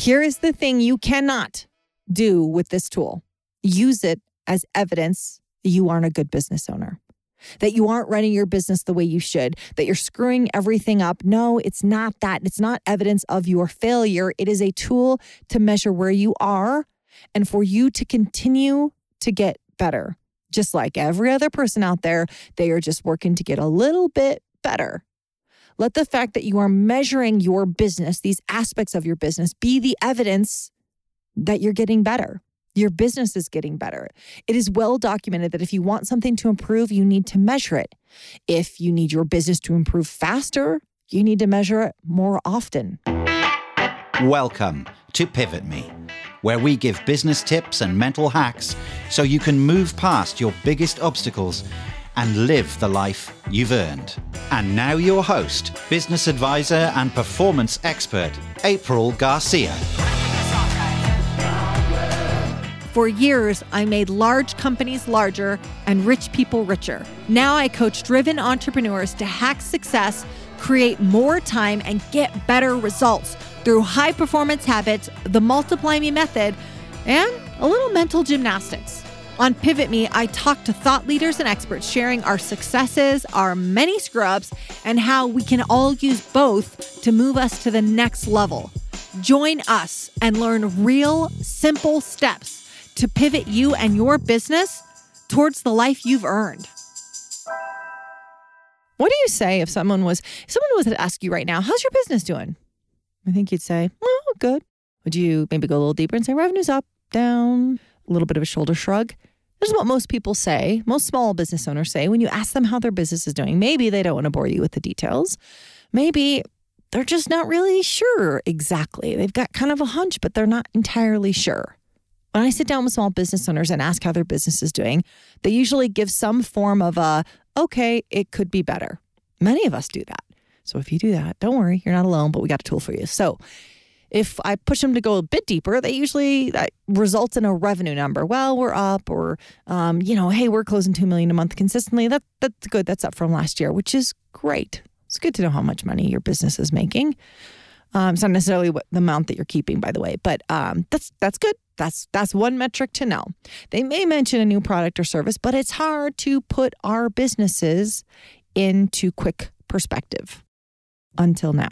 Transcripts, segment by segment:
Here is the thing you cannot do with this tool use it as evidence that you aren't a good business owner, that you aren't running your business the way you should, that you're screwing everything up. No, it's not that. It's not evidence of your failure. It is a tool to measure where you are and for you to continue to get better. Just like every other person out there, they are just working to get a little bit better. Let the fact that you are measuring your business, these aspects of your business, be the evidence that you're getting better. Your business is getting better. It is well documented that if you want something to improve, you need to measure it. If you need your business to improve faster, you need to measure it more often. Welcome to Pivot Me, where we give business tips and mental hacks so you can move past your biggest obstacles and live the life you've earned. And now, your host, business advisor, and performance expert, April Garcia. For years, I made large companies larger and rich people richer. Now I coach driven entrepreneurs to hack success, create more time, and get better results through high performance habits, the Multiply Me method, and a little mental gymnastics. On Pivot Me, I talk to thought leaders and experts sharing our successes, our many scrubs, and how we can all use both to move us to the next level. Join us and learn real, simple steps to pivot you and your business towards the life you've earned. What do you say if someone was someone was to ask you right now, how's your business doing? I think you'd say, well, good. Would you maybe go a little deeper and say revenue's up, down, a little bit of a shoulder shrug? This is what most people say, most small business owners say when you ask them how their business is doing. Maybe they don't want to bore you with the details. Maybe they're just not really sure exactly. They've got kind of a hunch, but they're not entirely sure. When I sit down with small business owners and ask how their business is doing, they usually give some form of a, okay, it could be better. Many of us do that. So if you do that, don't worry, you're not alone, but we got a tool for you. So if I push them to go a bit deeper, they usually that results in a revenue number. Well, we're up, or um, you know, hey, we're closing two million a month consistently. That that's good. That's up from last year, which is great. It's good to know how much money your business is making. Um, it's not necessarily what the amount that you're keeping, by the way, but um, that's that's good. That's that's one metric to know. They may mention a new product or service, but it's hard to put our businesses into quick perspective until now.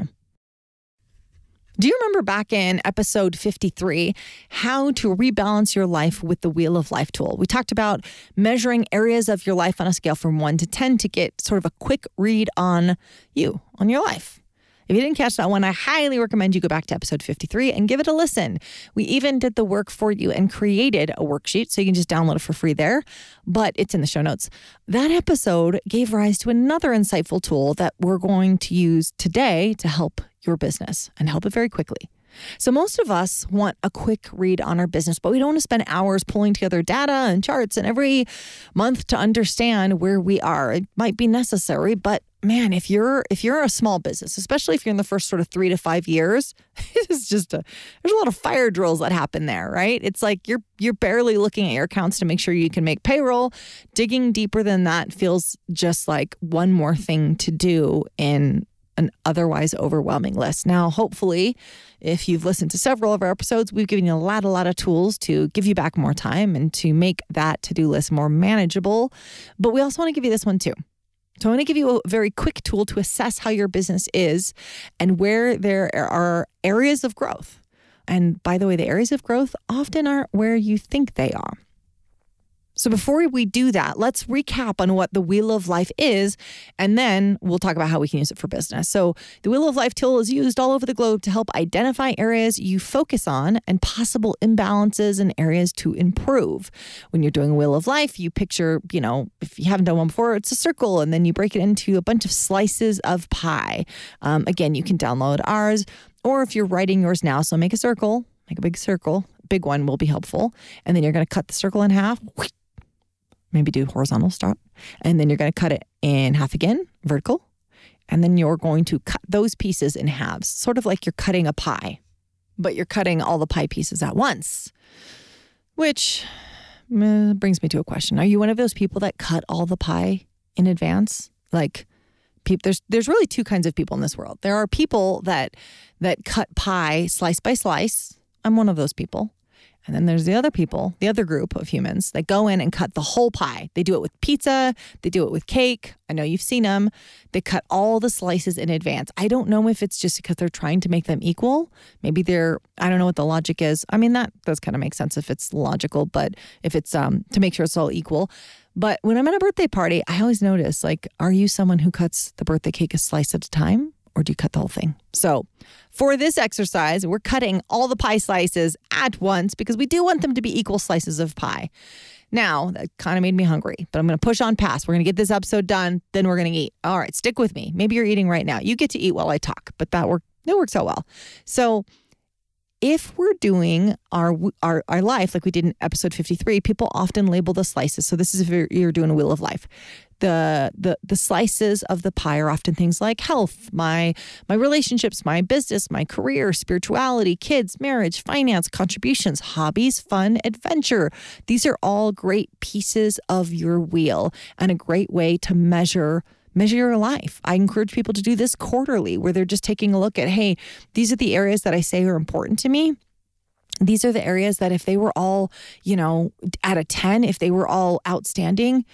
Do you remember back in episode 53 how to rebalance your life with the Wheel of Life tool? We talked about measuring areas of your life on a scale from 1 to 10 to get sort of a quick read on you, on your life. If you didn't catch that one, I highly recommend you go back to episode 53 and give it a listen. We even did the work for you and created a worksheet, so you can just download it for free there, but it's in the show notes. That episode gave rise to another insightful tool that we're going to use today to help your business and help it very quickly. So, most of us want a quick read on our business, but we don't want to spend hours pulling together data and charts and every month to understand where we are. It might be necessary, but man, if you're if you're a small business, especially if you're in the first sort of three to five years, it's just a there's a lot of fire drills that happen there, right? It's like you're you're barely looking at your accounts to make sure you can make payroll. Digging deeper than that feels just like one more thing to do in an otherwise overwhelming list. Now, hopefully, if you've listened to several of our episodes, we've given you a lot, a lot of tools to give you back more time and to make that to do list more manageable. But we also want to give you this one too. So, I want to give you a very quick tool to assess how your business is and where there are areas of growth. And by the way, the areas of growth often aren't where you think they are. So before we do that, let's recap on what the Wheel of Life is, and then we'll talk about how we can use it for business. So the Wheel of Life tool is used all over the globe to help identify areas you focus on and possible imbalances and areas to improve. When you're doing a Wheel of Life, you picture, you know, if you haven't done one before, it's a circle, and then you break it into a bunch of slices of pie. Um, again, you can download ours, or if you're writing yours now, so make a circle, make a big circle. Big one will be helpful. And then you're going to cut the circle in half maybe do horizontal stop. And then you're going to cut it in half again, vertical. And then you're going to cut those pieces in halves, sort of like you're cutting a pie, but you're cutting all the pie pieces at once, which uh, brings me to a question. Are you one of those people that cut all the pie in advance? Like, there's there's really two kinds of people in this world. There are people that that cut pie slice by slice I'm one of those people. And then there's the other people, the other group of humans that go in and cut the whole pie. They do it with pizza, they do it with cake. I know you've seen them. They cut all the slices in advance. I don't know if it's just because they're trying to make them equal. Maybe they're I don't know what the logic is. I mean that does kind of make sense if it's logical, but if it's um to make sure it's all equal. But when I'm at a birthday party, I always notice like are you someone who cuts the birthday cake a slice at a time? Or do you cut the whole thing? So, for this exercise, we're cutting all the pie slices at once because we do want them to be equal slices of pie. Now, that kind of made me hungry, but I'm going to push on past. We're going to get this episode done, then we're going to eat. All right, stick with me. Maybe you're eating right now. You get to eat while I talk, but that work that works out well. So, if we're doing our, our our life like we did in episode 53 people often label the slices. So this is if you're, you're doing a wheel of life. The the the slices of the pie are often things like health my my relationships my business my career spirituality kids marriage finance contributions hobbies fun adventure. These are all great pieces of your wheel and a great way to measure measure your life. I encourage people to do this quarterly where they're just taking a look at, hey, these are the areas that I say are important to me. These are the areas that if they were all, you know, at a 10, if they were all outstanding,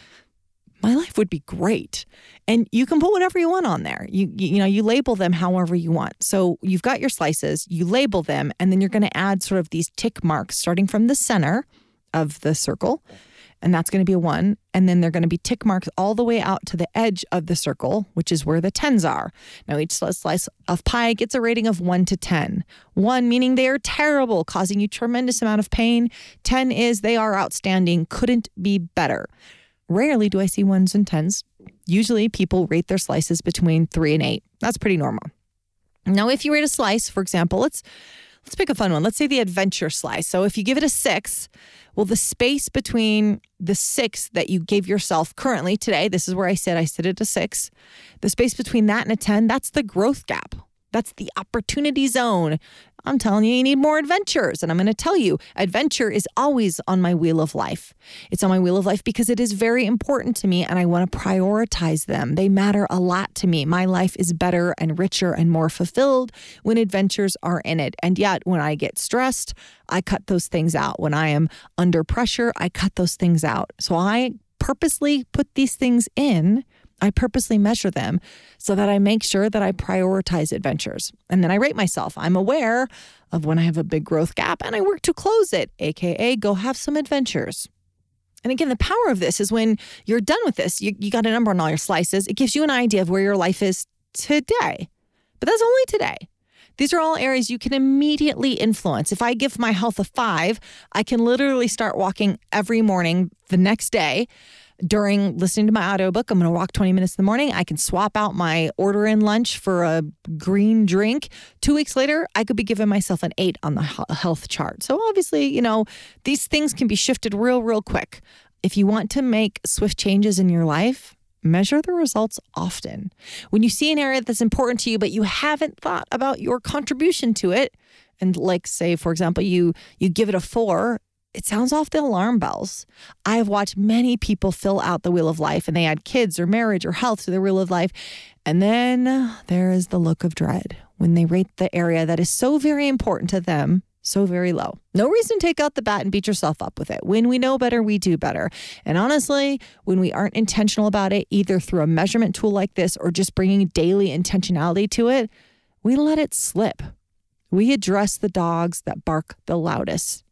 my life would be great. And you can put whatever you want on there. You, you, know, you label them however you want. So you've got your slices, you label them, and then you're going to add sort of these tick marks starting from the center of the circle and that's going to be a one. And then they're going to be tick marks all the way out to the edge of the circle, which is where the tens are. Now, each slice of pie gets a rating of one to 10. One meaning they are terrible, causing you tremendous amount of pain. 10 is they are outstanding, couldn't be better. Rarely do I see ones and tens. Usually people rate their slices between three and eight. That's pretty normal. Now, if you rate a slice, for example, let's let's pick a fun one. Let's say the adventure slice. So if you give it a six, well, the space between the six that you gave yourself currently today, this is where I said I sit at a six, the space between that and a 10, that's the growth gap. That's the opportunity zone. I'm telling you, you need more adventures. And I'm going to tell you, adventure is always on my wheel of life. It's on my wheel of life because it is very important to me and I want to prioritize them. They matter a lot to me. My life is better and richer and more fulfilled when adventures are in it. And yet, when I get stressed, I cut those things out. When I am under pressure, I cut those things out. So I purposely put these things in I purposely measure them so that I make sure that I prioritize adventures. And then I rate myself. I'm aware of when I have a big growth gap and I work to close it, AKA go have some adventures. And again, the power of this is when you're done with this, you, you got a number on all your slices. It gives you an idea of where your life is today. But that's only today. These are all areas you can immediately influence. If I give my health a five, I can literally start walking every morning the next day during listening to my audiobook. I'm going to walk 20 minutes in the morning. I can swap out my order in lunch for a green drink. Two weeks later, I could be giving myself an eight on the health chart. So obviously, you know, these things can be shifted real, real quick. If you want to make swift changes in your life, measure the results often. When you see an area that's important to you, but you haven't thought about your contribution to it, and like say for example you you give it a 4 it sounds off the alarm bells. I have watched many people fill out the wheel of life and they add kids or marriage or health to the wheel of life. And then there is the look of dread when they rate the area that is so very important to them so very low. No reason to take out the bat and beat yourself up with it. When we know better, we do better. And honestly, when we aren't intentional about it, either through a measurement tool like this or just bringing daily intentionality to it, we let it slip. We address the dogs that bark the loudest.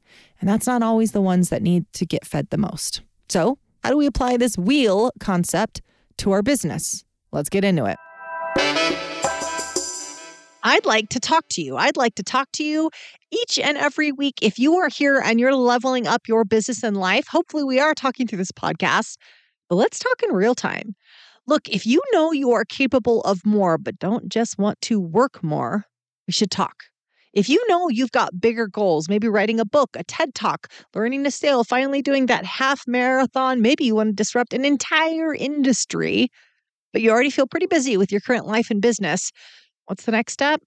And that's not always the ones that need to get fed the most. So, how do we apply this wheel concept to our business? Let's get into it. I'd like to talk to you. I'd like to talk to you each and every week. If you are here and you're leveling up your business and life, hopefully we are talking through this podcast, but let's talk in real time. Look, if you know you are capable of more, but don't just want to work more, we should talk. If you know you've got bigger goals, maybe writing a book, a TED talk, learning to sail, finally doing that half marathon, maybe you want to disrupt an entire industry, but you already feel pretty busy with your current life and business, what's the next step?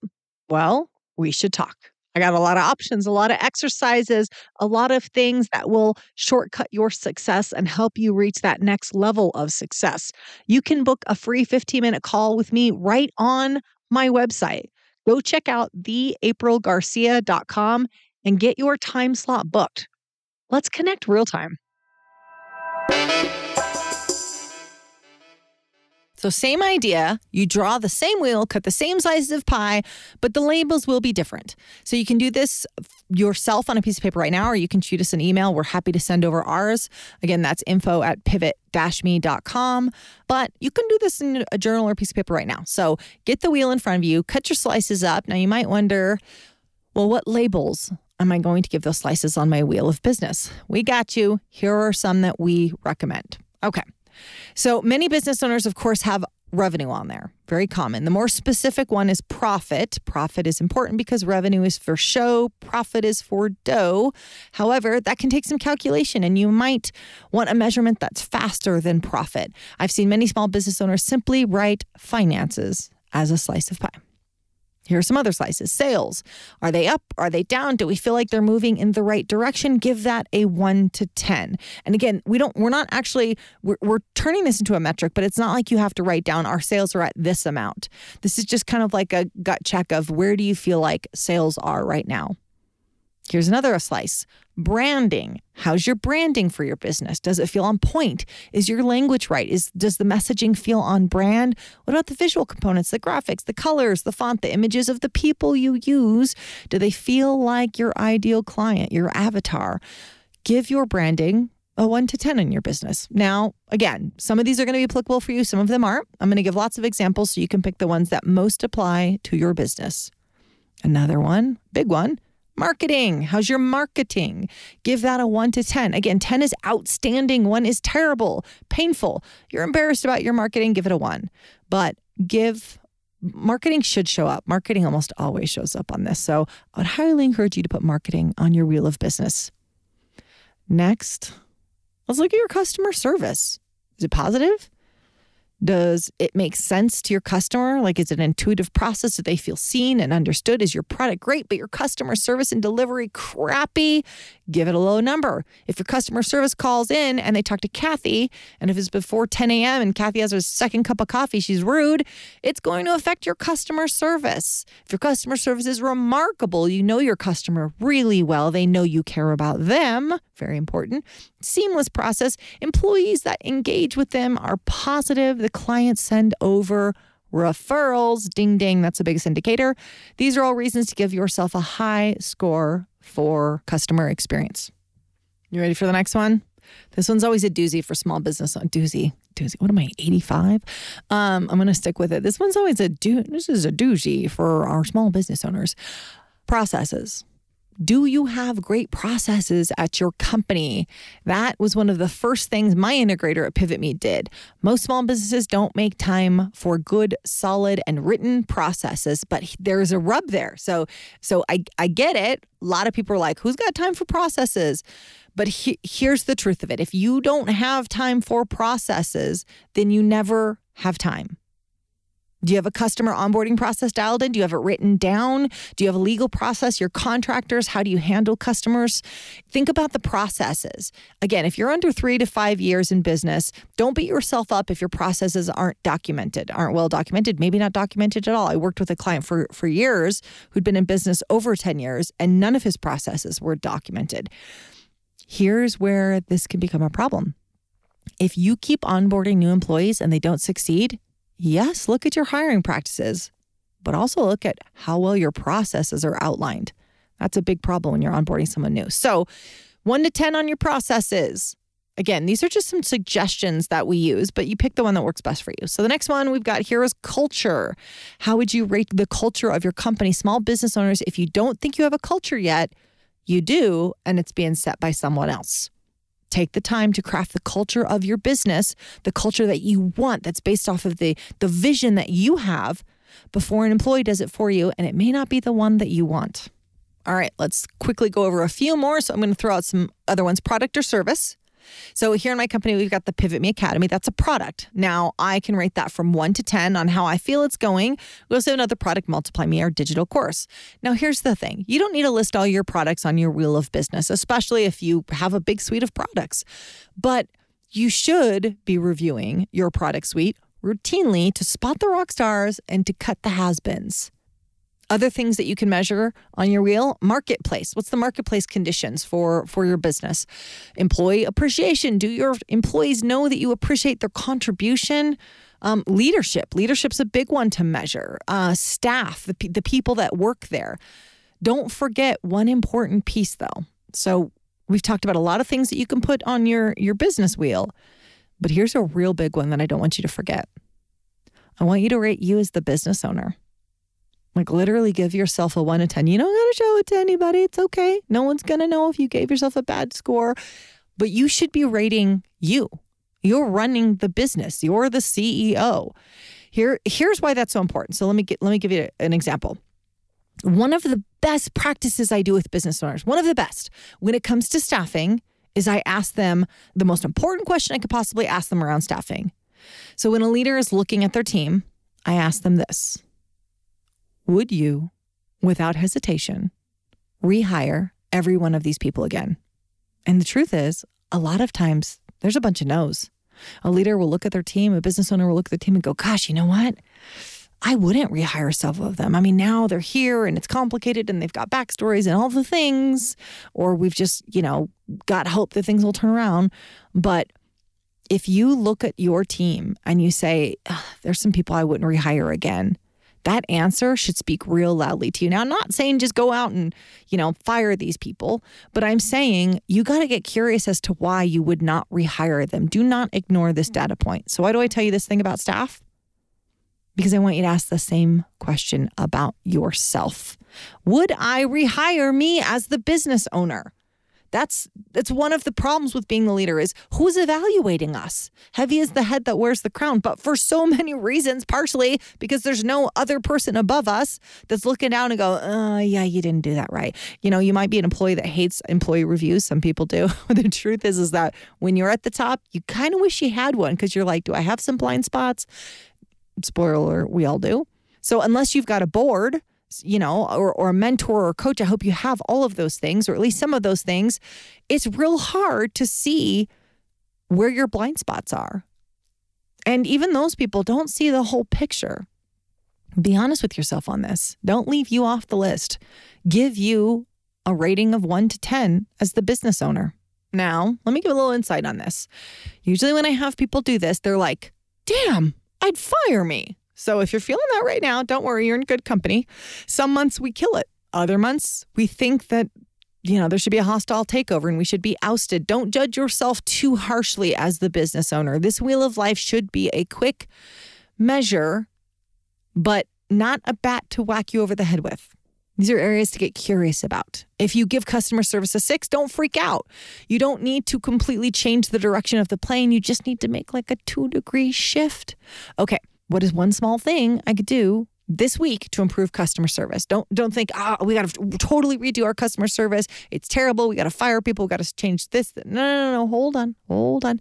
Well, we should talk. I got a lot of options, a lot of exercises, a lot of things that will shortcut your success and help you reach that next level of success. You can book a free 15 minute call with me right on my website go check out theaprilgarcia.com, and get your time slot booked. Let's connect real time. So, same idea. You draw the same wheel, cut the same sizes of pie, but the labels will be different. So, you can do this yourself on a piece of paper right now, or you can shoot us an email. We're happy to send over ours. Again, that's info at pivot me.com. But you can do this in a journal or piece of paper right now. So, get the wheel in front of you, cut your slices up. Now, you might wonder, well, what labels am I going to give those slices on my wheel of business? We got you. Here are some that we recommend. Okay. So many business owners, of course, have revenue on there. Very common. The more specific one is profit. Profit is important because revenue is for show, profit is for dough. However, that can take some calculation and you might want a measurement that's faster than profit. I've seen many small business owners simply write finances as a slice of pie. Here are some other slices. Sales. Are they up? Are they down? Do we feel like they're moving in the right direction? Give that a 1 to 10. And again, we don't we're not actually we're, we're turning this into a metric, but it's not like you have to write down our sales are at this amount. This is just kind of like a gut check of where do you feel like sales are right now? Here's another slice branding. How's your branding for your business? Does it feel on point? Is your language right? Is does the messaging feel on brand? What about the visual components, the graphics, the colors, the font, the images of the people you use? Do they feel like your ideal client, your avatar? Give your branding a 1 to 10 in your business. Now, again, some of these are going to be applicable for you, some of them aren't. I'm going to give lots of examples so you can pick the ones that most apply to your business. Another one, big one, Marketing. How's your marketing? Give that a 1 to 10. Again, 10 is outstanding, 1 is terrible, painful. You're embarrassed about your marketing, give it a 1. But give marketing should show up. Marketing almost always shows up on this. So, I would highly encourage you to put marketing on your wheel of business. Next, let's look at your customer service. Is it positive? Does it make sense to your customer? Like, is it an intuitive process? Do they feel seen and understood? Is your product great, but your customer service and delivery crappy? Give it a low number. If your customer service calls in and they talk to Kathy, and if it's before 10 a.m. and Kathy has her second cup of coffee, she's rude, it's going to affect your customer service. If your customer service is remarkable, you know your customer really well, they know you care about them, very important. Seamless process. Employees that engage with them are positive. The clients send over referrals. Ding, ding. That's the biggest indicator. These are all reasons to give yourself a high score for customer experience. You ready for the next one? This one's always a doozy for small business. Doozy, doozy. What am I? Eighty-five. Um, I'm going to stick with it. This one's always a do. This is a doozy for our small business owners. Processes. Do you have great processes at your company? That was one of the first things my integrator at Pivot Me did. Most small businesses don't make time for good, solid, and written processes, but there's a rub there. So, so I, I get it. A lot of people are like, who's got time for processes? But he, here's the truth of it if you don't have time for processes, then you never have time. Do you have a customer onboarding process dialed in? Do you have it written down? Do you have a legal process? Your contractors? How do you handle customers? Think about the processes. Again, if you're under three to five years in business, don't beat yourself up if your processes aren't documented, aren't well documented, maybe not documented at all. I worked with a client for, for years who'd been in business over 10 years, and none of his processes were documented. Here's where this can become a problem. If you keep onboarding new employees and they don't succeed, yes, look at your hiring practices, but also look at how well your processes are outlined. That's a big problem when you're onboarding someone new. So, one to 10 on your processes. Again, these are just some suggestions that we use, but you pick the one that works best for you. So, the next one we've got here is culture. How would you rate the culture of your company? Small business owners, if you don't think you have a culture yet, you do, and it's being set by someone else. Take the time to craft the culture of your business, the culture that you want that's based off of the, the vision that you have before an employee does it for you, and it may not be the one that you want. All right, let's quickly go over a few more. So I'm going to throw out some other ones product or service. So here in my company, we've got the Pivot Me Academy. That's a product. Now I can rate that from one to 10 on how I feel it's going. We also have another product, Multiply Me, our digital course. Now here's the thing. You don't need to list all your products on your wheel of business, especially if you have a big suite of products. But you should be reviewing your product suite routinely to spot the rock stars and to cut the has-beens. Other things that you can measure on your wheel, marketplace. What's the marketplace conditions for for your business? Employee appreciation. Do your employees know that you appreciate their contribution? Um, leadership. Leadership's a big one to measure. Uh, staff, the, the people that work there. Don't forget one important piece though. So we've talked about a lot of things that you can put on your your business wheel, but here's a real big one that I don't want you to forget. I want you to rate you as the business owner. Like literally give yourself a one to 10. You don't got to show it to anybody. It's okay. No one's going to know if you gave yourself a bad score, but you should be rating you. You're running the business. You're the CEO. Here, here's why that's so important. So let me get, let me give you an example. One of the best practices I do with business owners, one of the best when it comes to staffing, is I ask them the most important question I could possibly ask them around staffing. So when a leader is looking at their team, I ask them this would you, without hesitation, rehire every one of these people again? And the truth is, a lot of times there's a bunch of no's. A leader will look at their team, a business owner will look at their team and go, gosh, you know what? I wouldn't rehire several of them. I mean, now they're here and it's complicated and they've got backstories and all the things, or we've just, you know, got hope that things will turn around. But if you look at your team and you say, there's some people I wouldn't rehire again, that answer should speak real loudly to you. Now, I'm not saying just go out and, you know, fire these people, but I'm saying you got to get curious as to why you would not rehire them. Do not ignore this mm-hmm. data point. So, why do I tell you this thing about staff? Because I want you to ask the same question about yourself. Would I rehire me as the business owner? That's that's one of the problems with being the leader is who's evaluating us. Heavy is the head that wears the crown, but for so many reasons, partially because there's no other person above us that's looking down and go, "Oh, yeah, you didn't do that right." You know, you might be an employee that hates employee reviews. Some people do. the truth is is that when you're at the top, you kind of wish you had one because you're like, "Do I have some blind spots?" Spoiler, we all do. So unless you've got a board you know, or, or a mentor or coach. I hope you have all of those things, or at least some of those things. It's real hard to see where your blind spots are. And even those people don't see the whole picture. Be honest with yourself on this. Don't leave you off the list. Give you a rating of one to 10 as the business owner. Now, let me give a little insight on this. Usually, when I have people do this, they're like, damn, I'd fire me. So if you're feeling that right now, don't worry, you're in good company. Some months we kill it. Other months we think that you know, there should be a hostile takeover and we should be ousted. Don't judge yourself too harshly as the business owner. This wheel of life should be a quick measure, but not a bat to whack you over the head with. These are areas to get curious about. If you give customer service a six, don't freak out. You don't need to completely change the direction of the plane. You just need to make like a two degree shift. Okay, what is one small thing I could do this week to improve customer service? Don't don't think, ah, we got to totally redo our customer service. It's terrible. We got to fire people. We got to change this. No, no, no, no. Hold on, hold on.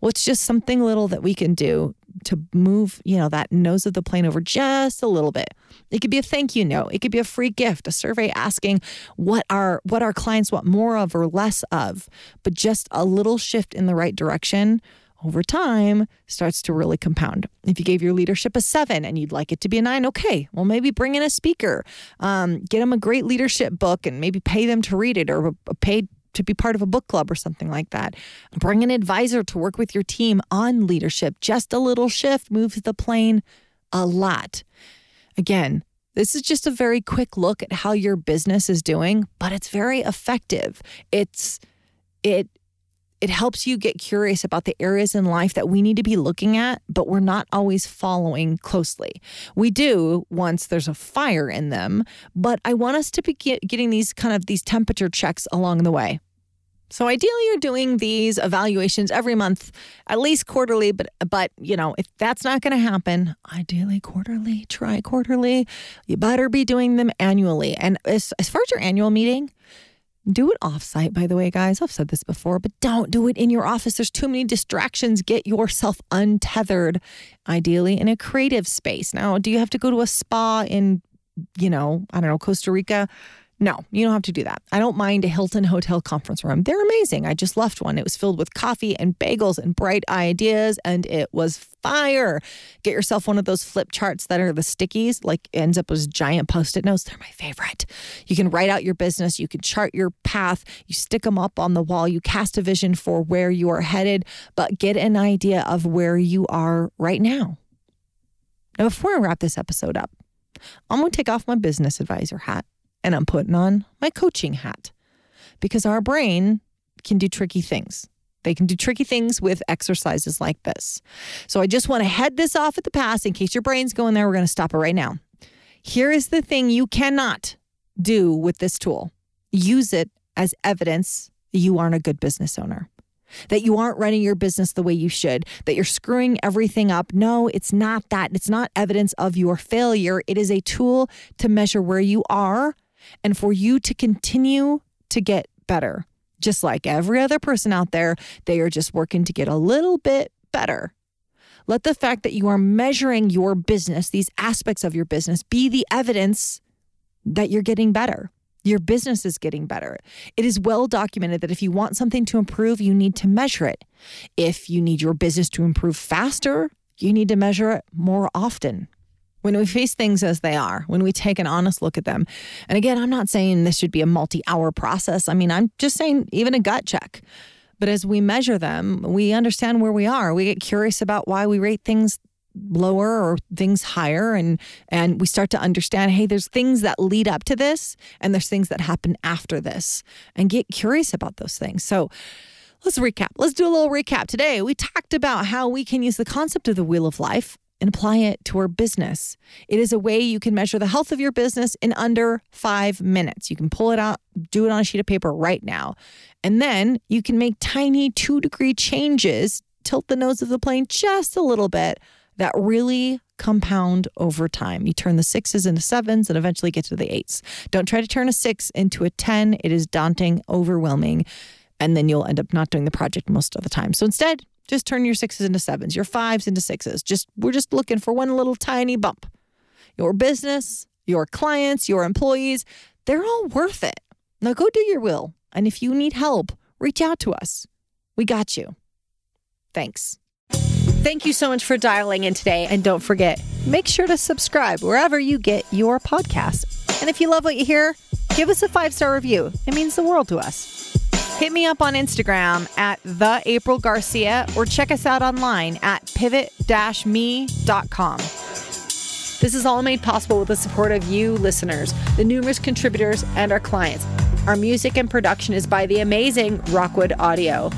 What's just something little that we can do to move, you know, that nose of the plane over just a little bit. It could be a thank you note. It could be a free gift, a survey asking what our what our clients want more of or less of, but just a little shift in the right direction over time starts to really compound. If you gave your leadership a seven and you'd like it to be a nine, okay, well, maybe bring in a speaker, um, get them a great leadership book and maybe pay them to read it or pay to be part of a book club or something like that. Bring an advisor to work with your team on leadership. Just a little shift moves the plane a lot. Again, this is just a very quick look at how your business is doing, but it's very effective. It's it it helps you get curious about the areas in life that we need to be looking at, but we're not always following closely. We do once there's a fire in them, but I want us to be get, getting these kind of these temperature checks along the way. So ideally you're doing these evaluations every month, at least quarterly, but but you know, if that's not going to happen, ideally quarterly, try quarterly. You better be doing them annually. And as, as far as your annual meeting, do it offsite, by the way, guys. I've said this before, but don't do it in your office. There's too many distractions. Get yourself untethered, ideally in a creative space. Now, do you have to go to a spa in, you know, I don't know, Costa Rica? No, you don't have to do that. I don't mind a Hilton Hotel conference room. They're amazing. I just left one. It was filled with coffee and bagels and bright ideas, and it was fire. Get yourself one of those flip charts that are the stickies, like ends up as giant post it notes. They're my favorite. You can write out your business, you can chart your path, you stick them up on the wall, you cast a vision for where you are headed, but get an idea of where you are right now. Now, before I wrap this episode up, I'm going to take off my business advisor hat and I'm putting on my coaching hat because our brain can do tricky things. They can do tricky things with exercises like this. So I just want to head this off at the pass in case your brain's going there. We're going to stop it right now. Here is the thing you cannot do with this tool use it as evidence that you aren't a good business owner, that you aren't running your business the way you should, that you're screwing everything up. No, it's not that. It's not evidence of your failure. It is a tool to measure where you are and for you to continue to get better. Just like every other person out there, they are just working to get a little bit better. Let the fact that you are measuring your business, these aspects of your business, be the evidence that you're getting better. Your business is getting better. It is well documented that if you want something to improve, you need to measure it. If you need your business to improve faster, you need to measure it more often when we face things as they are, when we take an honest look at them. And again, I'm not saying this should be a multi hour process. I mean, I'm just saying even a gut check. But as we measure them, we understand where we are. We get curious about why we rate things lower or things higher and and we start to understand hey there's things that lead up to this and there's things that happen after this and get curious about those things so let's recap let's do a little recap today we talked about how we can use the concept of the wheel of life and apply it to our business. It is a way you can measure the health of your business in under five minutes. You can pull it out, do it on a sheet of paper right now. And then you can make tiny two degree changes, tilt the nose of the plane just a little bit that really compound over time. You turn the sixes into sevens and eventually get to the eights. Don't try to turn a six into a 10. It is daunting, overwhelming, and then you'll end up not doing the project most of the time. So instead, just turn your sixes into sevens, your fives into sixes. Just we're just looking for one little tiny bump. Your business, your clients, your employees, they're all worth it. Now go do your will. And if you need help, reach out to us. We got you. Thanks. Thank you so much for dialing in today. And don't forget, make sure to subscribe wherever you get your podcast. And if you love what you hear, give us a five star review. It means the world to us. Hit me up on Instagram at the April Garcia or check us out online at pivot-me.com. This is all made possible with the support of you listeners, the numerous contributors, and our clients. Our music and production is by the amazing Rockwood Audio.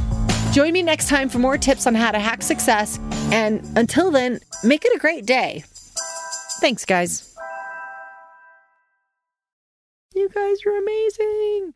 Join me next time for more tips on how to hack success. And until then, make it a great day. Thanks, guys. You guys are amazing.